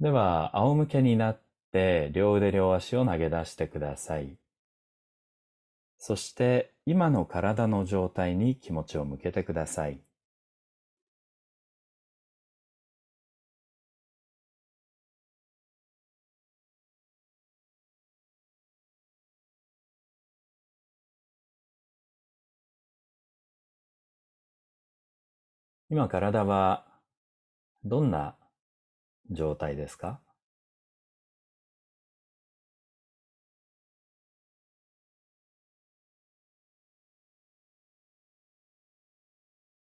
では、仰向けになって両腕両足を投げ出してください。そして今の体の状態に気持ちを向けてください。今体はどんな状態ですか？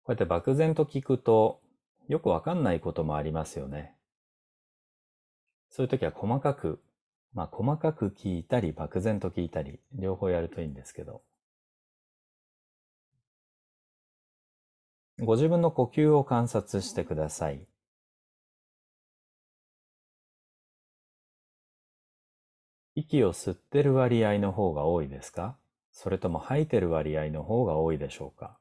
こうやって漠然と聞くとよくわかんないこともありますよね。そういう時は細かく、まあ細かく聞いたり漠然と聞いたり両方やるといいんですけど。ご自分の呼吸を観察してください。息を吸ってる割合の方が多いですか？それとも吐いてる割合の方が多いでしょうか？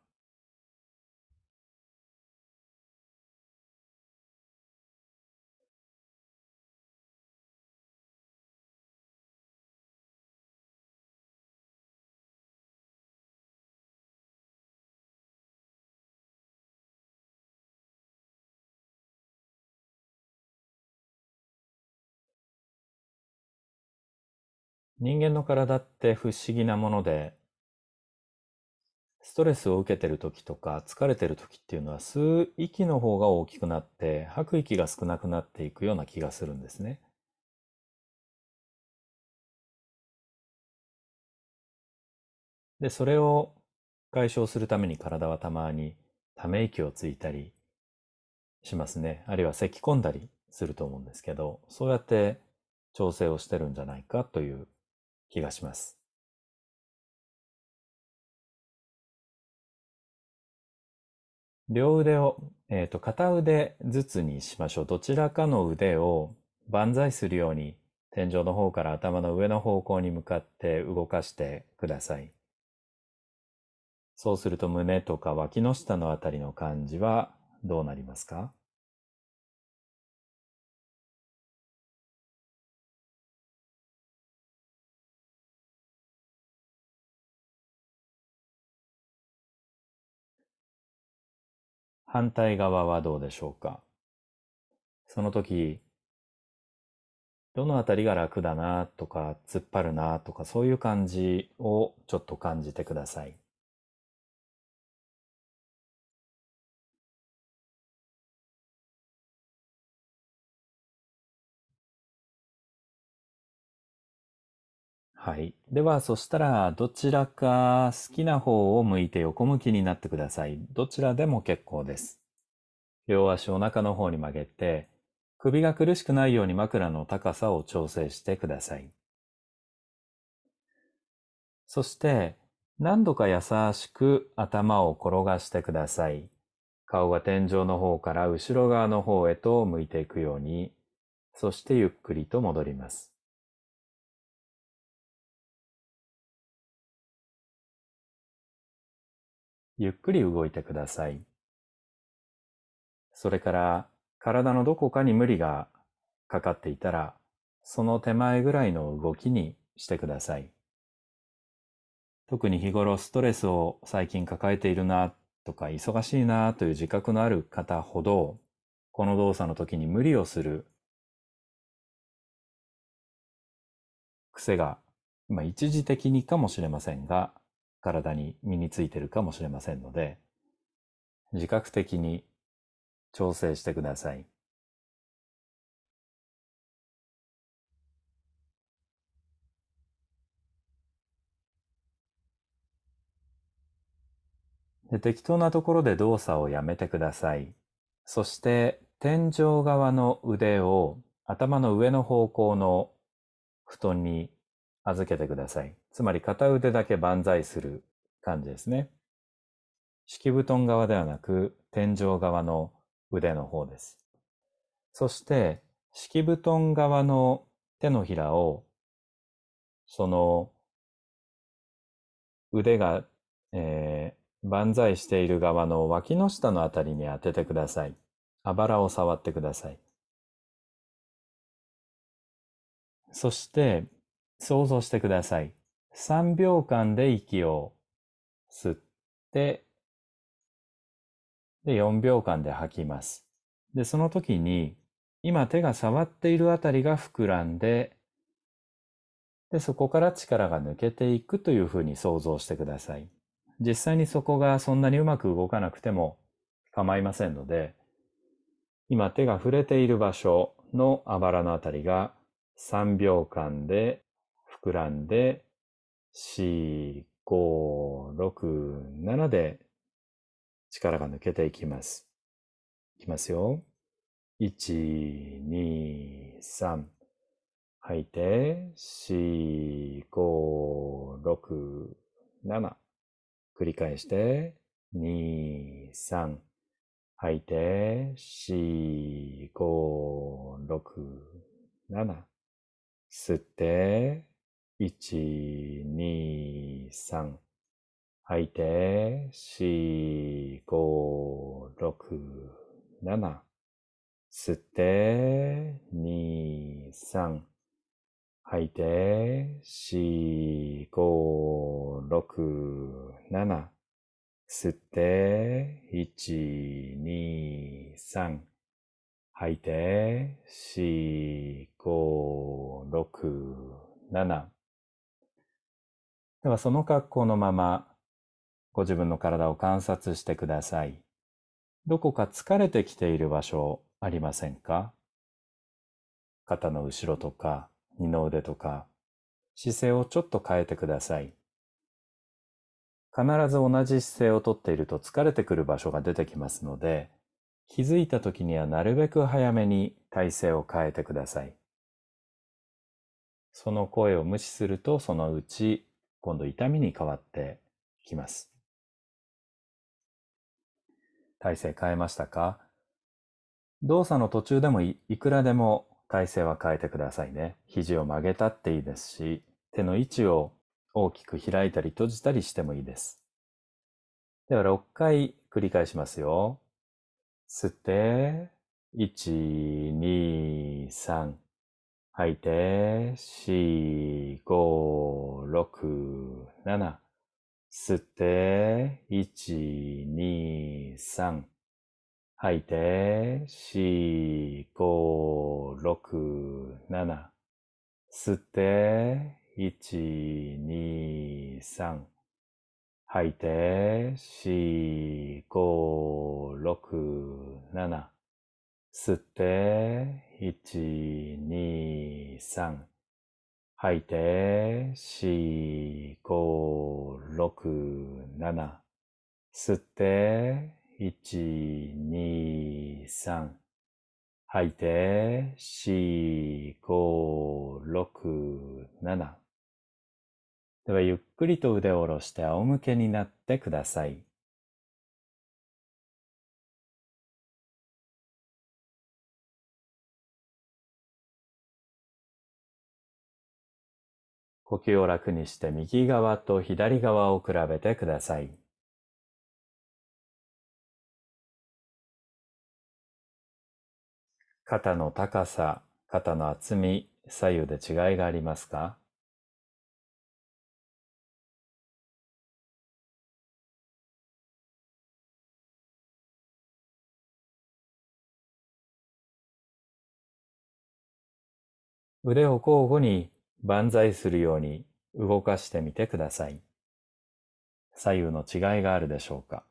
人間の体って不思議なもので、ストレスを受けてる時とか疲れてる時っていうのは吸う息の方が大きくなって吐く息が少なくなっていくような気がするんですね。で、それを解消するために体はたまにため息をついたりしますね。あるいは咳き込んだりすると思うんですけど、そうやって調整をしてるんじゃないかという気がします。両腕を、えっ、ー、と、片腕ずつにしましょう。どちらかの腕を万歳するように天井の方から頭の上の方向に向かって動かしてください。そうすると胸とか脇の下のあたりの感じはどうなりますか？反対側はどうでしょうか？その時、どのあたりが楽だなとか、突っ張るなとか、そういう感じをちょっと感じてください。はい。では、そしたら、どちらか好きな方を向いて横向きになってください。どちらでも結構です。両足をお腹の方に曲げて、首が苦しくないように枕の高さを調整してください。そして、何度か優しく頭を転がしてください。顔が天井の方から後ろ側の方へと向いていくように、そしてゆっくりと戻ります。ゆっくり動いてください。それから体のどこかに無理がかかっていたら、その手前ぐらいの動きにしてください。特に日頃ストレスを最近抱えているなとか忙しいなという自覚のある方ほど、この動作の時に無理をする癖が、まあ一時的にかもしれませんが、体に身についてるかもしれませんので、自覚的に調整してください。で適当なところで動作をやめてください。そして天井側の腕を頭の上の方向の布団に預けてください。つまり片腕だけ万歳する感じですね。敷布団側ではなく天井側の腕の方です。そして敷布団側の手のひらをその腕が、えー、万歳している側の脇の下のあたりに当ててください。あばらを触ってください。そして想像してください。3秒間で息を吸って、で、4秒間で吐きます。で、その時に、今手が触っているあたりが膨らんで、で、そこから力が抜けていくというふうに想像してください。実際にそこがそんなにうまく動かなくても構いませんので、今手が触れている場所のあばらのあたりが3秒間で膨らんで、4、5、6、7で力が抜けていきます。いきますよ。1、2、3。吐いて、4、5、6、7。繰り返して、2、3。吐いて、4、5、6、7。吸って、1、2、3。吐いて、4、5、6、7。吸って、2、3。吐いて、4、5、6、7。吸って、1、2、3。吐いて、4、5、6、7。ではその格好のまま、ご自分の体を観察してください。どこか疲れてきている場所ありませんか？肩の後ろとか二の腕とか姿勢をちょっと変えてください。必ず同じ姿勢をとっていると疲れてくる場所が出てきますので、気づいた時にはなるべく早めに体勢を変えてください。その声を無視するとそのうち今度痛みに変わってきます。体勢変えましたか？動作の途中でもいくらでも体勢は変えてくださいね。肘を曲げたっていいですし、手の位置を大きく開いたり閉じたりしてもいいです。では6回繰り返しますよ。吸って、1、2、3。吐いて、4、5、6、7。吸って、1、2、3。吐いて、4、5、6、7。吸って、1、2、3。吐いて、4、5、6、7。吸って、1、2、3。吐いて、4、5、6、7。吸って、1、2、3。吐いて、4、5、6、7。では、ゆっくりと腕を下ろして仰向けになってください。呼吸を楽にして右側と左側を比べてください。肩の高さ、肩の厚み、左右で違いがありますか？腕を交互に万歳するように動かしてみてください。左右の違いがあるでしょうか？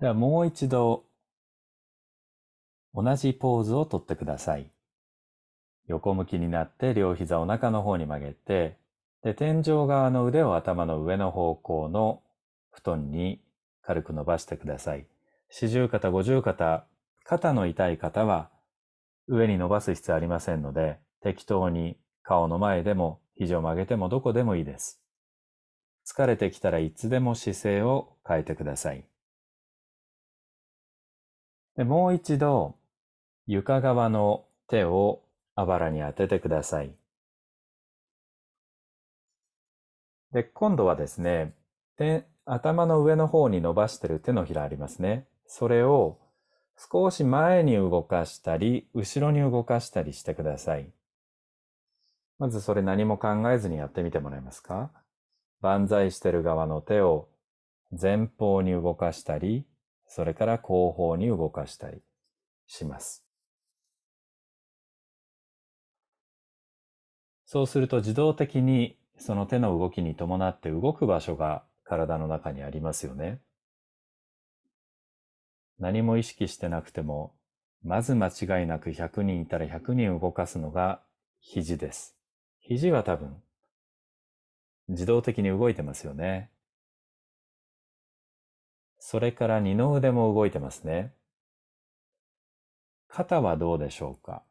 ではもう一度同じポーズをとってください。横向きになって両膝お腹の方に曲げて、で、天井側の腕を頭の上の方向の布団に軽く伸ばしてください。四十肩、五十肩、肩の痛い方は上に伸ばす必要ありませんので、適当に顔の前でも肘を曲げてもどこでもいいです。疲れてきたらいつでも姿勢を変えてください。でもう一度床側の手をあばらに当ててください。で、今度はですね、頭の上の方に伸ばしてる手のひらありますね。それを少し前に動かしたり、後ろに動かしたりしてください。まずそれ何も考えずにやってみてもらえますか？万歳してる側の手を前方に動かしたり、それから後方に動かしたりします。そうすると自動的にその手の動きに伴って動く場所が体の中にありますよね。何も意識してなくても、まず間違いなく100人いたら100人動かすのが肘です。肘は多分自動的に動いてますよね。それから二の腕も動いてますね。肩はどうでしょうか？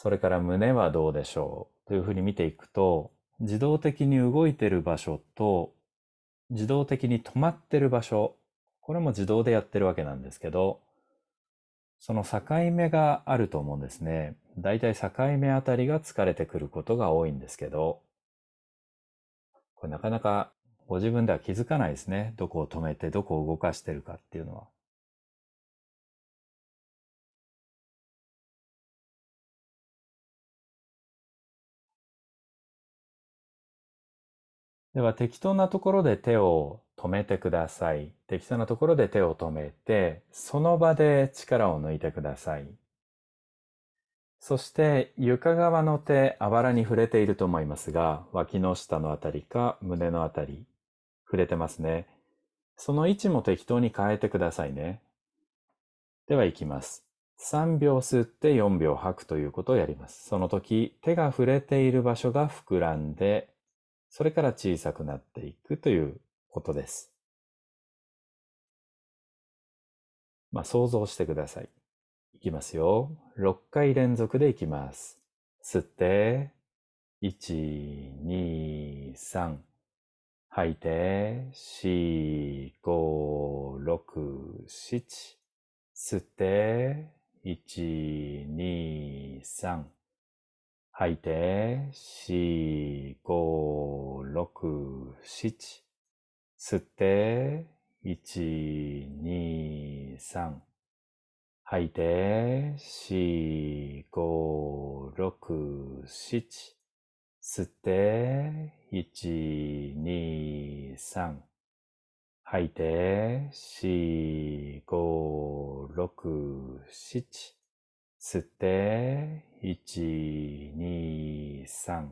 それから胸はどうでしょうというふうに見ていくと、自動的に動いている場所と、自動的に止まってる場所、これも自動でやってるわけなんですけど、その境目があると思うんですね。だいたい境目あたりが疲れてくることが多いんですけど、これなかなかご自分では気づかないですね。どこを止めてどこを動かしてるかっていうのは。では適当なところで手を止めてください。適当なところで手を止めて、その場で力を抜いてください。そして床側の手、あばらに触れていると思いますが、脇の下のあたりか胸のあたり、触れてますね。その位置も適当に変えてくださいね。では行きます。3秒吸って4秒吐くということをやります。その時、手が触れている場所が膨らんで、それから小さくなっていくということです。まあ、想像してください。いきますよ。6回連続でいきます。吸って、1、2、3。吐いて、4、5、6、7。吸って、1、2、3。吐いて、四、五、六、七。吸って、一、二、三。吐いて、四、五、六、七。吸って、一、二、三。吐いて、四、五、六、七。吸って、1、2、3。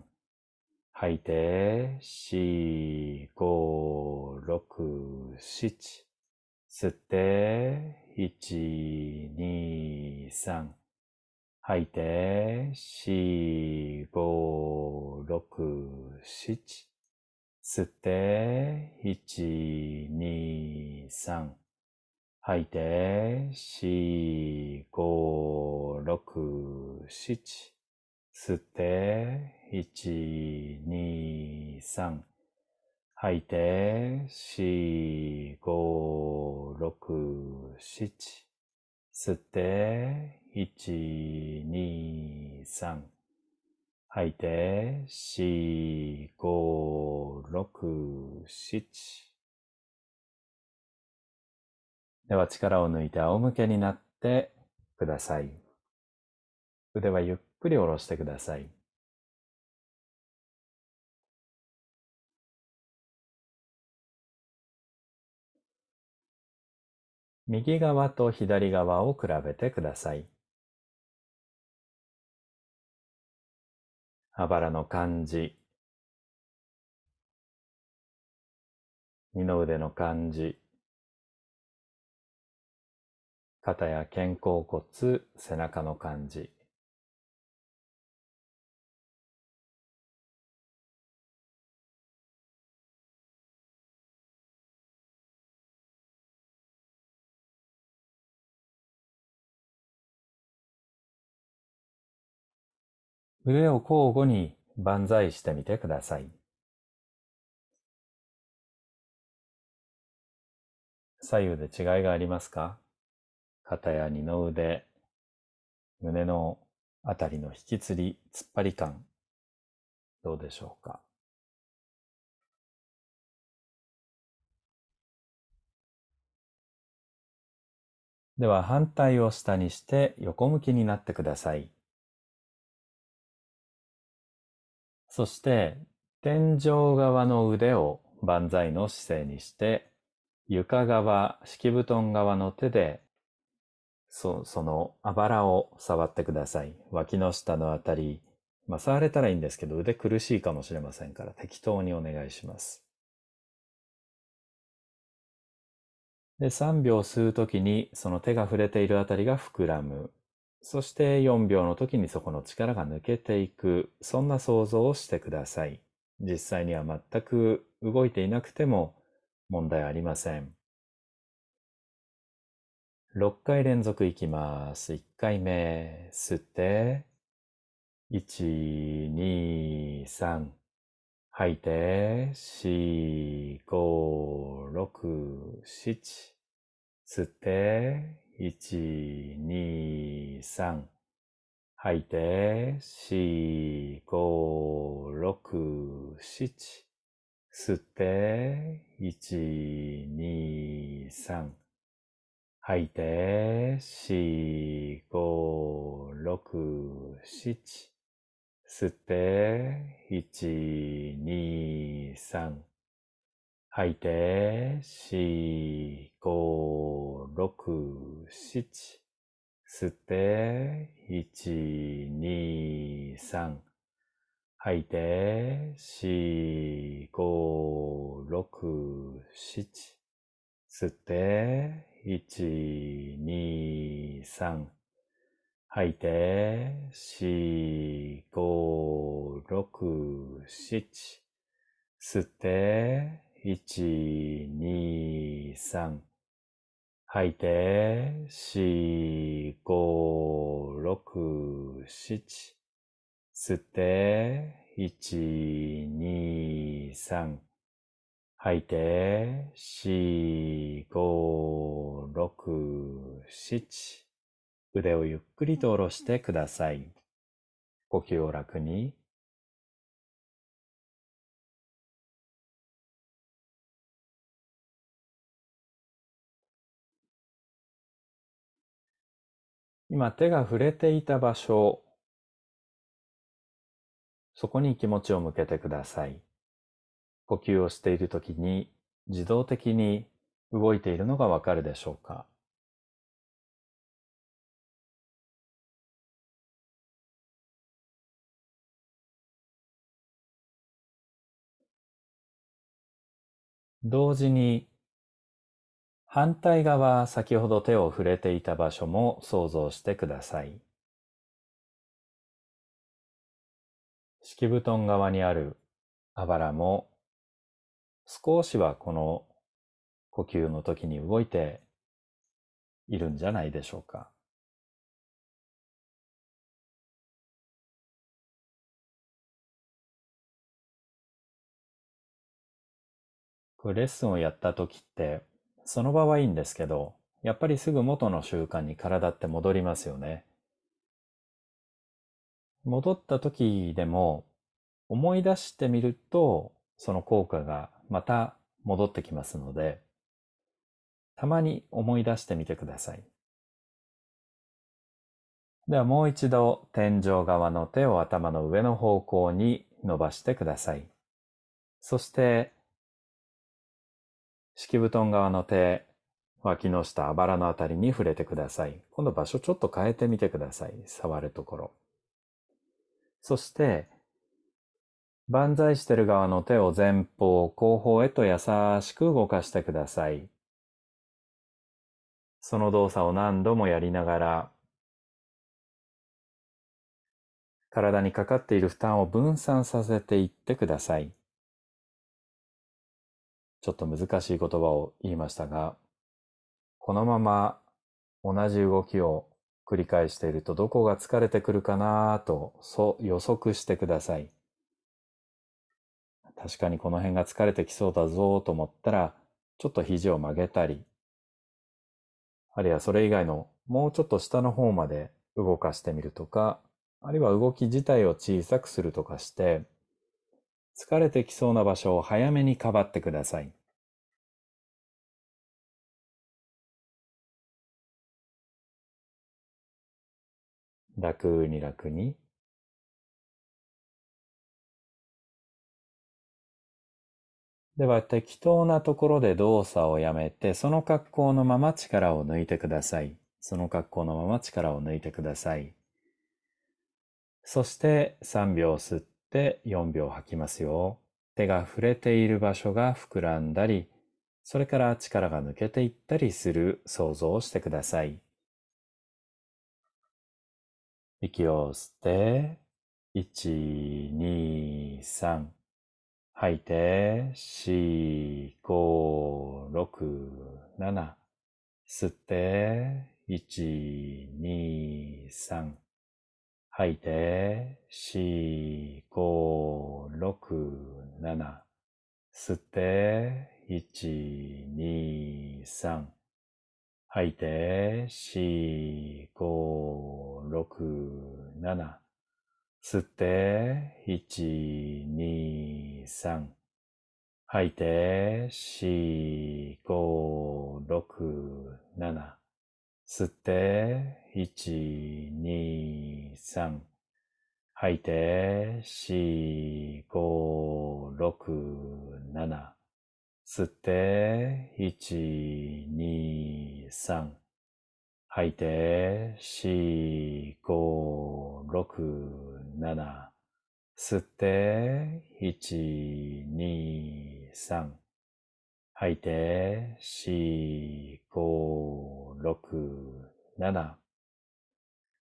吐いて、4、5、6、7。吸って、1、2、3。吐いて、4、5、6、7。吸って、1、2、3。吐いて、四、五、六、七。吸って、一、二、三。吐いて、四、五、六、七。吸って、一、二、三。吐いて、四、五、六、七。では力を抜いて仰向けになってください。腕はゆっくり下ろしてください。右側と左側を比べてください。あばらの感じ、二の腕の感じ、肩や肩甲骨、背中の感じ。腕を交互に万歳してみてください。左右で違いがありますか？肩や二の腕、胸のあたりの引きつり、突っ張り感、どうでしょうか？では反対を下にして横向きになってください。そして天井側の腕を万歳の姿勢にして床側、敷布団側の手でそそのあばらを触ってください。脇の下のあたり、まあ、触れたらいいんですけど腕苦しいかもしれませんから適当にお願いします。で、3秒吸うときにその手が触れているあたりが膨らむ。そして4秒の時にそこの力が抜けていく。そんな想像をしてください。実際には全く動いていなくても問題ありません。6回連続いきます。1回目、吸って、1、2、3。吐いて、四、五、六、七。吸って、一、二、三。吐いて、四、五、六、七。吸って、一、二、三。吐いて、四、五、六、七。吸って、1、2、3。吐いて、4、5、6、7。吸って、1、2、3。吐いて、4、5、6、7。吸って、1、2、3。吐いて、四、五、六、七。吸って、一、二、三。吐いて、四、五、六、七。吸って、一、二、三。吐いて、四、五、六、七。腕をゆっくりと下ろしてください。呼吸を楽に。今手が触れていた場所、そこに気持ちを向けてください。呼吸をしているときに自動的に動いているのがわかるでしょうか？同時に反対側先ほど手を触れていた場所も想像してください。敷布団側にあるあばらも少しはこの呼吸の時に動いているんじゃないでしょうか。レッスンをやった時って、その場はいいんですけど、やっぱりすぐ元の習慣に体って戻りますよね。戻った時でも思い出してみると、その効果がまた戻ってきますので、たまに思い出してみてください。ではもう一度天井側の手を頭の上の方向に伸ばしてください。そして敷布団側の手、脇の下、あばらのあたりに触れてください。今度場所ちょっと変えてみてください。触るところ。そして、万歳してる側の手を前方、後方へと優しく動かしてください。その動作を何度もやりながら、体にかかっている負担を分散させていってください。ちょっと難しい言葉を言いましたが、このまま同じ動きを繰り返しているとどこが疲れてくるかなとそう予測してください。確かにこの辺が疲れてきそうだぞと思ったら、ちょっと肘を曲げたり、あるいはそれ以外のもうちょっと下の方まで動かしてみるとか、あるいは動き自体を小さくするとかして、疲れてきそうな場所を早めにかばってください。楽に楽に。では適当なところで動作をやめて、その格好のまま力を抜いてください。その格好のまま力を抜いてください。そして3秒吸って4秒吐きますよ。手が触れている場所が膨らんだり、それから力が抜けていったりする想像をしてください。息を吸って、1、2、3。吐いて、四、五、六、七。吸って、一、二、三。吐いて、四、五、六、七。吸って、一、二、三。吐いて、四、五、六、七。吸って、一、二、3。吐いて、4、5、6、7。吸って、1、2、3。吐いて、4、5、6、7。吸って、1、2、3。吐いて、4、5、6、7。吸って、一、二、三。吐いて、四、五、六、七。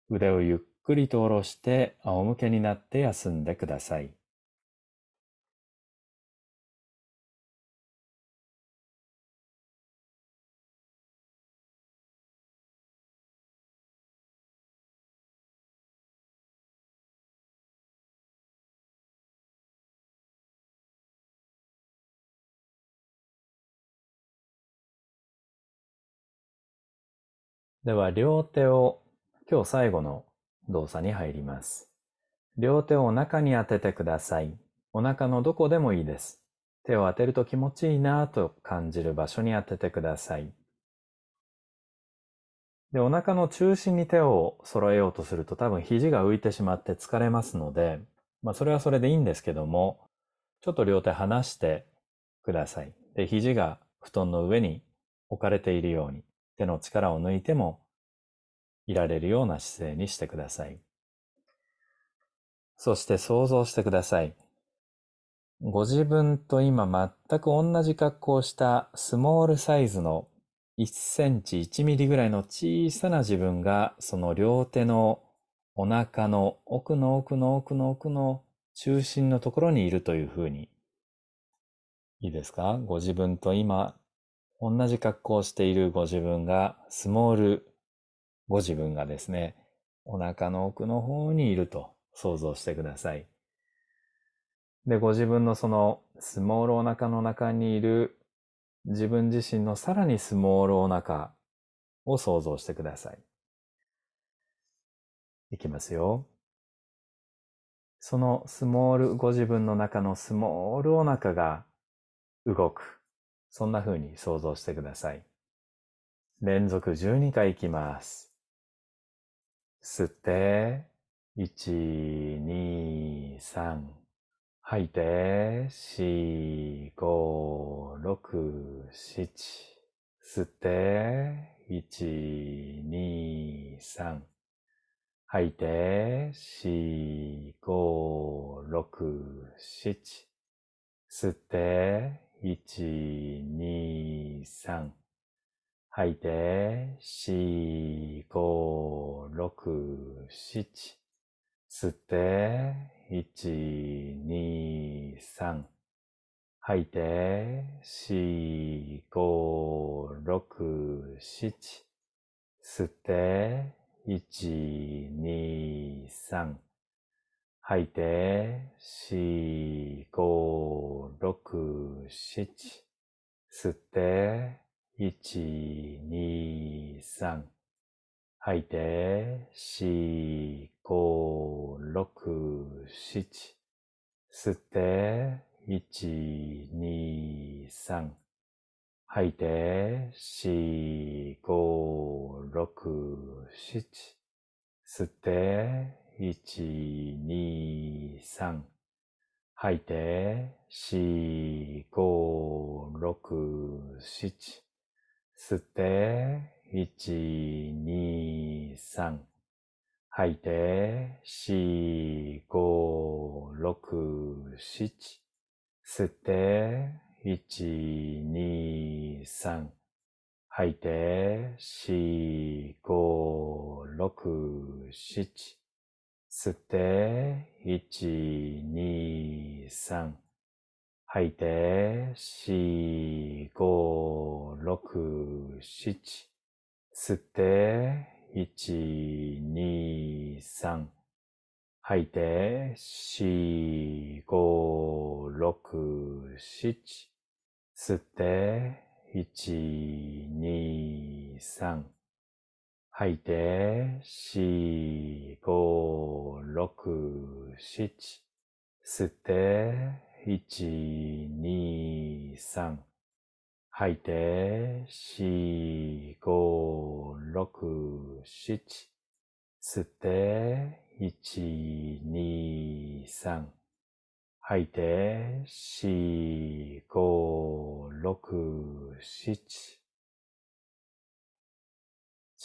腕をゆっくりと下ろして仰向けになって休んでください。では、両手を今日最後の動作に入ります。両手をお腹に当ててください。お腹のどこでもいいです。手を当てると気持ちいいなぁと感じる場所に当ててください。で、お腹の中心に手を揃えようとすると多分肘が浮いてしまって疲れますので、まあそれはそれでいいんですけども、ちょっと両手離してください。で、肘が布団の上に置かれているように手の力を抜いてもいられるような姿勢にしてください。そして想像してください。ご自分と今全く同じ格好をしたスモールサイズの1センチ1ミリぐらいの小さな自分がその両手のお腹の奥の奥の奥の奥の中心のところにいるというふうにいいですか？ご自分と今同じ格好をしているご自分が、スモールご自分がですね、お腹の奥の方にいると想像してください。で、ご自分のそのスモールお腹の中にいる自分自身のさらにスモールお腹を想像してください。いきますよ。そのスモールご自分の中のスモールお腹が動く。そんな風に想像してください。連続12回いきます。吸って、1、2、3。吐いて、4、5、6、7。吸って、1、2、3。吐いて、4、5、6、7。吸って、1、2、3。吐いて、4、5、6、7。吸って、1、2、3。吐いて、4、5、6、7。吸って、1、2、3。吐いて、四、五、六、七。吸って、一、二、三。吐いて、四、五、六、七。吸って、一、二、三。吐いて、四、五、六、七。吸って、1、2、3。吐いて、4、5、6、7。吸って、1、2、3。吐いて、4、5、6、7。吸って、1、2、3。吐いて、4、5、6、7。吸って、1、2、3。吐いて、4、5、6、7。吸って、1、2、3。吐いて、4、5、6、7。吸って、1、2、3。吐いて、四、五、六、七。吸って、一、二、三。吐いて、四、五、六、七。吸って、一、二、三。吐いて、四、五、六、七。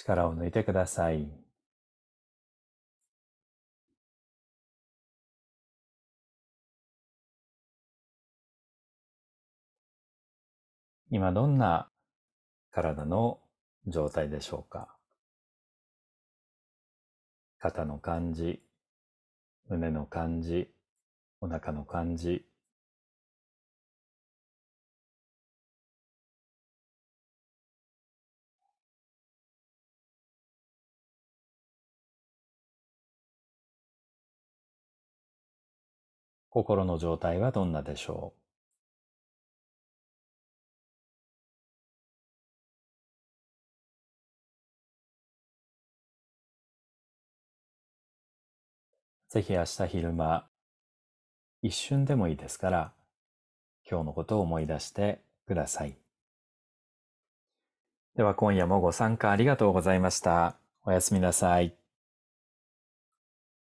力を抜いてください。今どんな体の状態でしょうか？肩の感じ、胸の感じ、お腹の感じ、心の状態はどんなでしょう？ぜひ明日昼間、一瞬でもいいですから、今日のことを思い出してください。では今夜もご参加ありがとうございました。おやすみなさい。